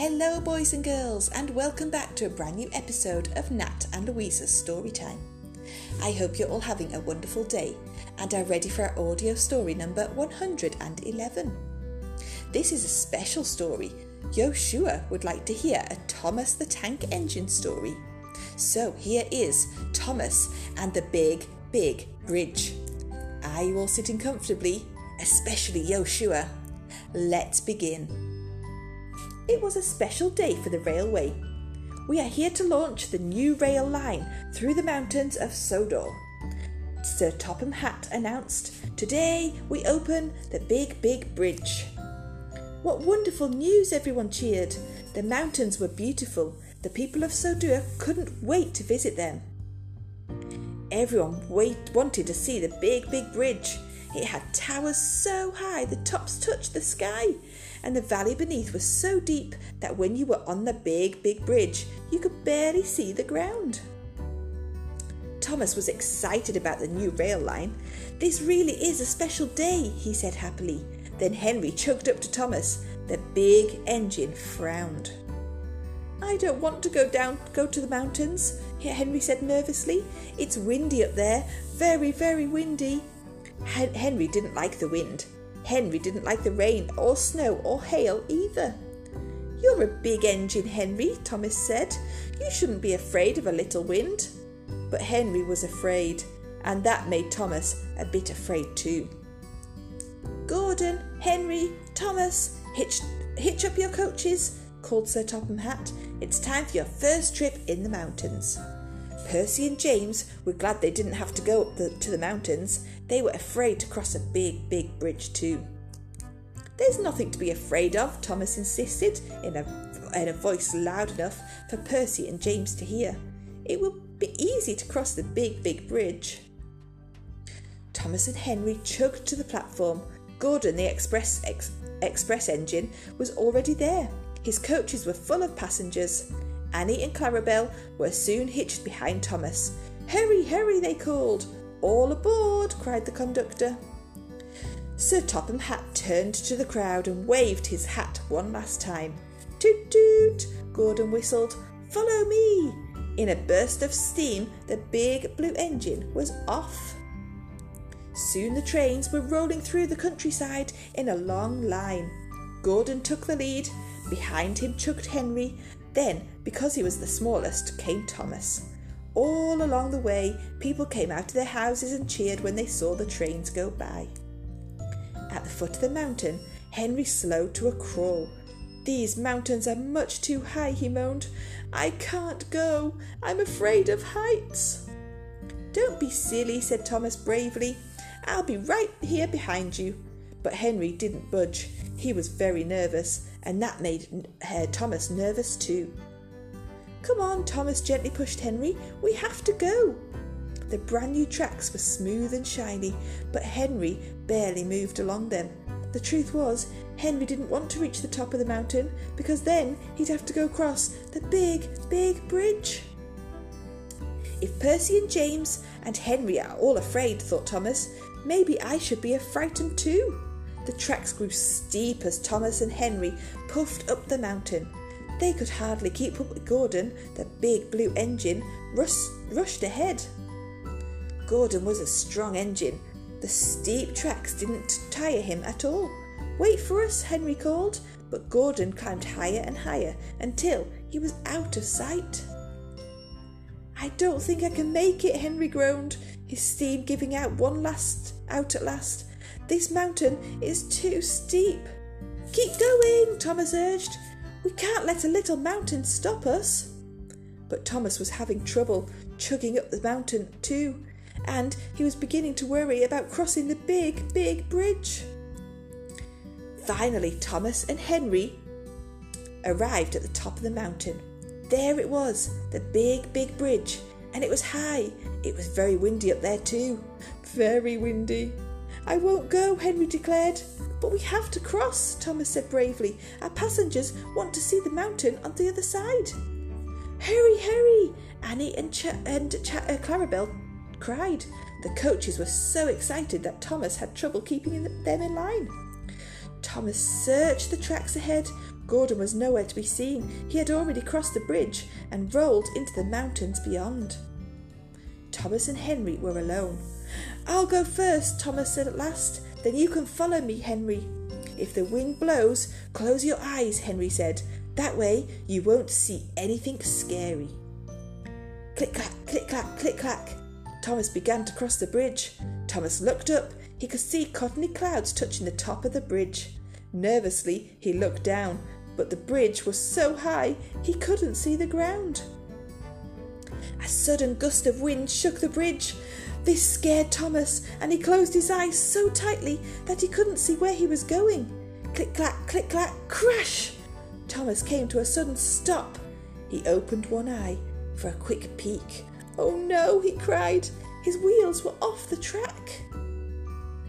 Hello, boys and girls, and welcome back to a brand new episode of Nat and Louisa's Storytime. I hope you're all having a wonderful day and are ready for our audio story number 111. This is a special story. Yoshua would like to hear a Thomas the Tank Engine story. So here is Thomas and the Big, Big Bridge. Are you all sitting comfortably? Especially Yoshua. Let's begin. It was a special day for the railway. We are here to launch the new rail line through the mountains of Sodor. Sir Topham Hatt announced, Today we open the Big Big Bridge. What wonderful news! Everyone cheered. The mountains were beautiful. The people of Sodor couldn't wait to visit them. Everyone wait, wanted to see the Big Big Bridge. It had towers so high the tops touched the sky, and the valley beneath was so deep that when you were on the big, big bridge, you could barely see the ground. Thomas was excited about the new rail line. This really is a special day, he said happily. Then Henry chugged up to Thomas. The big engine frowned. I don't want to go down, go to the mountains, Henry said nervously. It's windy up there, very, very windy. Henry didn't like the wind. Henry didn't like the rain or snow or hail either. You're a big engine, Henry, Thomas said. You shouldn't be afraid of a little wind. But Henry was afraid, and that made Thomas a bit afraid too. Gordon, Henry, Thomas, hitch, hitch up your coaches, called Sir Topham Hatt. It's time for your first trip in the mountains. Percy and James were glad they didn't have to go up the, to the mountains. They were afraid to cross a big, big bridge, too. There's nothing to be afraid of, Thomas insisted in a, in a voice loud enough for Percy and James to hear. It will be easy to cross the big, big bridge. Thomas and Henry chugged to the platform. Gordon, the express ex, express engine, was already there. His coaches were full of passengers. Annie and Clarabel were soon hitched behind Thomas. Hurry, hurry, they called. All aboard, cried the conductor. Sir Topham Hatt turned to the crowd and waved his hat one last time. Toot toot, Gordon whistled. Follow me. In a burst of steam, the big blue engine was off. Soon the trains were rolling through the countryside in a long line. Gordon took the lead. Behind him chugged Henry, then, because he was the smallest, came Thomas. All along the way, people came out of their houses and cheered when they saw the trains go by. At the foot of the mountain, Henry slowed to a crawl. These mountains are much too high, he moaned. I can't go. I'm afraid of heights. Don't be silly, said Thomas bravely. I'll be right here behind you. But Henry didn't budge. He was very nervous, and that made uh, Thomas nervous too. Come on, Thomas gently pushed Henry. We have to go. The brand new tracks were smooth and shiny, but Henry barely moved along them. The truth was, Henry didn't want to reach the top of the mountain because then he'd have to go across the big, big bridge. If Percy and James and Henry are all afraid, thought Thomas, maybe I should be frightened too. The tracks grew steep as Thomas and Henry puffed up the mountain. They could hardly keep up with Gordon. The big blue engine rus- rushed ahead. Gordon was a strong engine. The steep tracks didn't tire him at all. Wait for us, Henry called, but Gordon climbed higher and higher until he was out of sight. I don't think I can make it, Henry groaned, his steam giving out one last out at last. This mountain is too steep. Keep going, Thomas urged. We can't let a little mountain stop us. But Thomas was having trouble chugging up the mountain too, and he was beginning to worry about crossing the big, big bridge. Finally, Thomas and Henry arrived at the top of the mountain. There it was, the big, big bridge, and it was high. It was very windy up there too. Very windy. I won't go, Henry declared. But we have to cross, Thomas said bravely. Our passengers want to see the mountain on the other side. Hurry, hurry! Annie and, Ch- and Ch- uh, Clarabel cried. The coaches were so excited that Thomas had trouble keeping them in line. Thomas searched the tracks ahead. Gordon was nowhere to be seen. He had already crossed the bridge and rolled into the mountains beyond. Thomas and Henry were alone. I'll go first, Thomas said at last. Then you can follow me, Henry. If the wind blows, close your eyes, Henry said. That way you won't see anything scary. Click clack, click clack, click clack. Thomas began to cross the bridge. Thomas looked up. He could see cottony clouds touching the top of the bridge. Nervously, he looked down, but the bridge was so high he couldn't see the ground. A sudden gust of wind shook the bridge. This scared Thomas, and he closed his eyes so tightly that he couldn't see where he was going. Click clack, click clack, crash! Thomas came to a sudden stop. He opened one eye for a quick peek. Oh no, he cried. His wheels were off the track.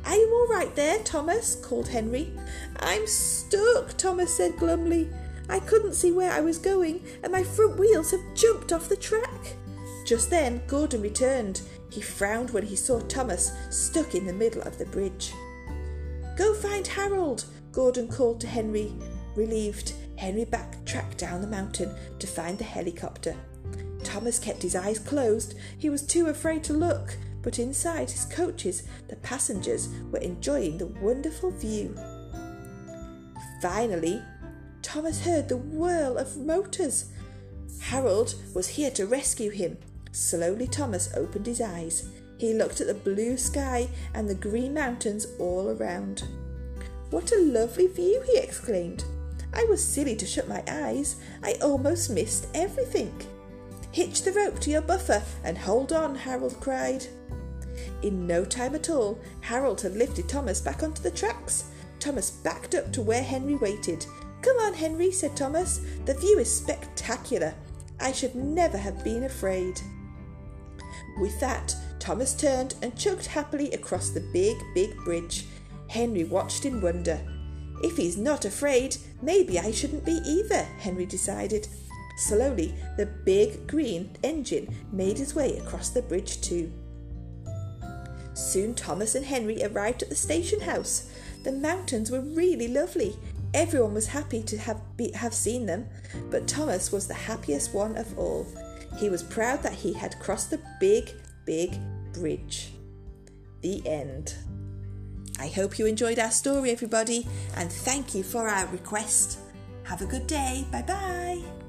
Are you all right there, Thomas? called Henry. I'm stuck, Thomas said glumly. I couldn't see where I was going, and my front wheels have jumped off the track. Just then, Gordon returned. He frowned when he saw Thomas stuck in the middle of the bridge. Go find Harold, Gordon called to Henry. Relieved, Henry backtracked down the mountain to find the helicopter. Thomas kept his eyes closed. He was too afraid to look, but inside his coaches, the passengers were enjoying the wonderful view. Finally, Thomas heard the whirl of motors. Harold was here to rescue him. Slowly, Thomas opened his eyes. He looked at the blue sky and the green mountains all around. What a lovely view! he exclaimed. I was silly to shut my eyes. I almost missed everything. Hitch the rope to your buffer and hold on, Harold cried. In no time at all, Harold had lifted Thomas back onto the tracks. Thomas backed up to where Henry waited. Come on, Henry, said Thomas. The view is spectacular. I should never have been afraid. With that, Thomas turned and chugged happily across the big, big bridge. Henry watched in wonder. If he's not afraid, maybe I shouldn't be either, Henry decided. Slowly, the big green engine made its way across the bridge too. Soon Thomas and Henry arrived at the station house. The mountains were really lovely. Everyone was happy to have, be, have seen them, but Thomas was the happiest one of all. He was proud that he had crossed the big, big bridge. The end. I hope you enjoyed our story, everybody, and thank you for our request. Have a good day. Bye bye.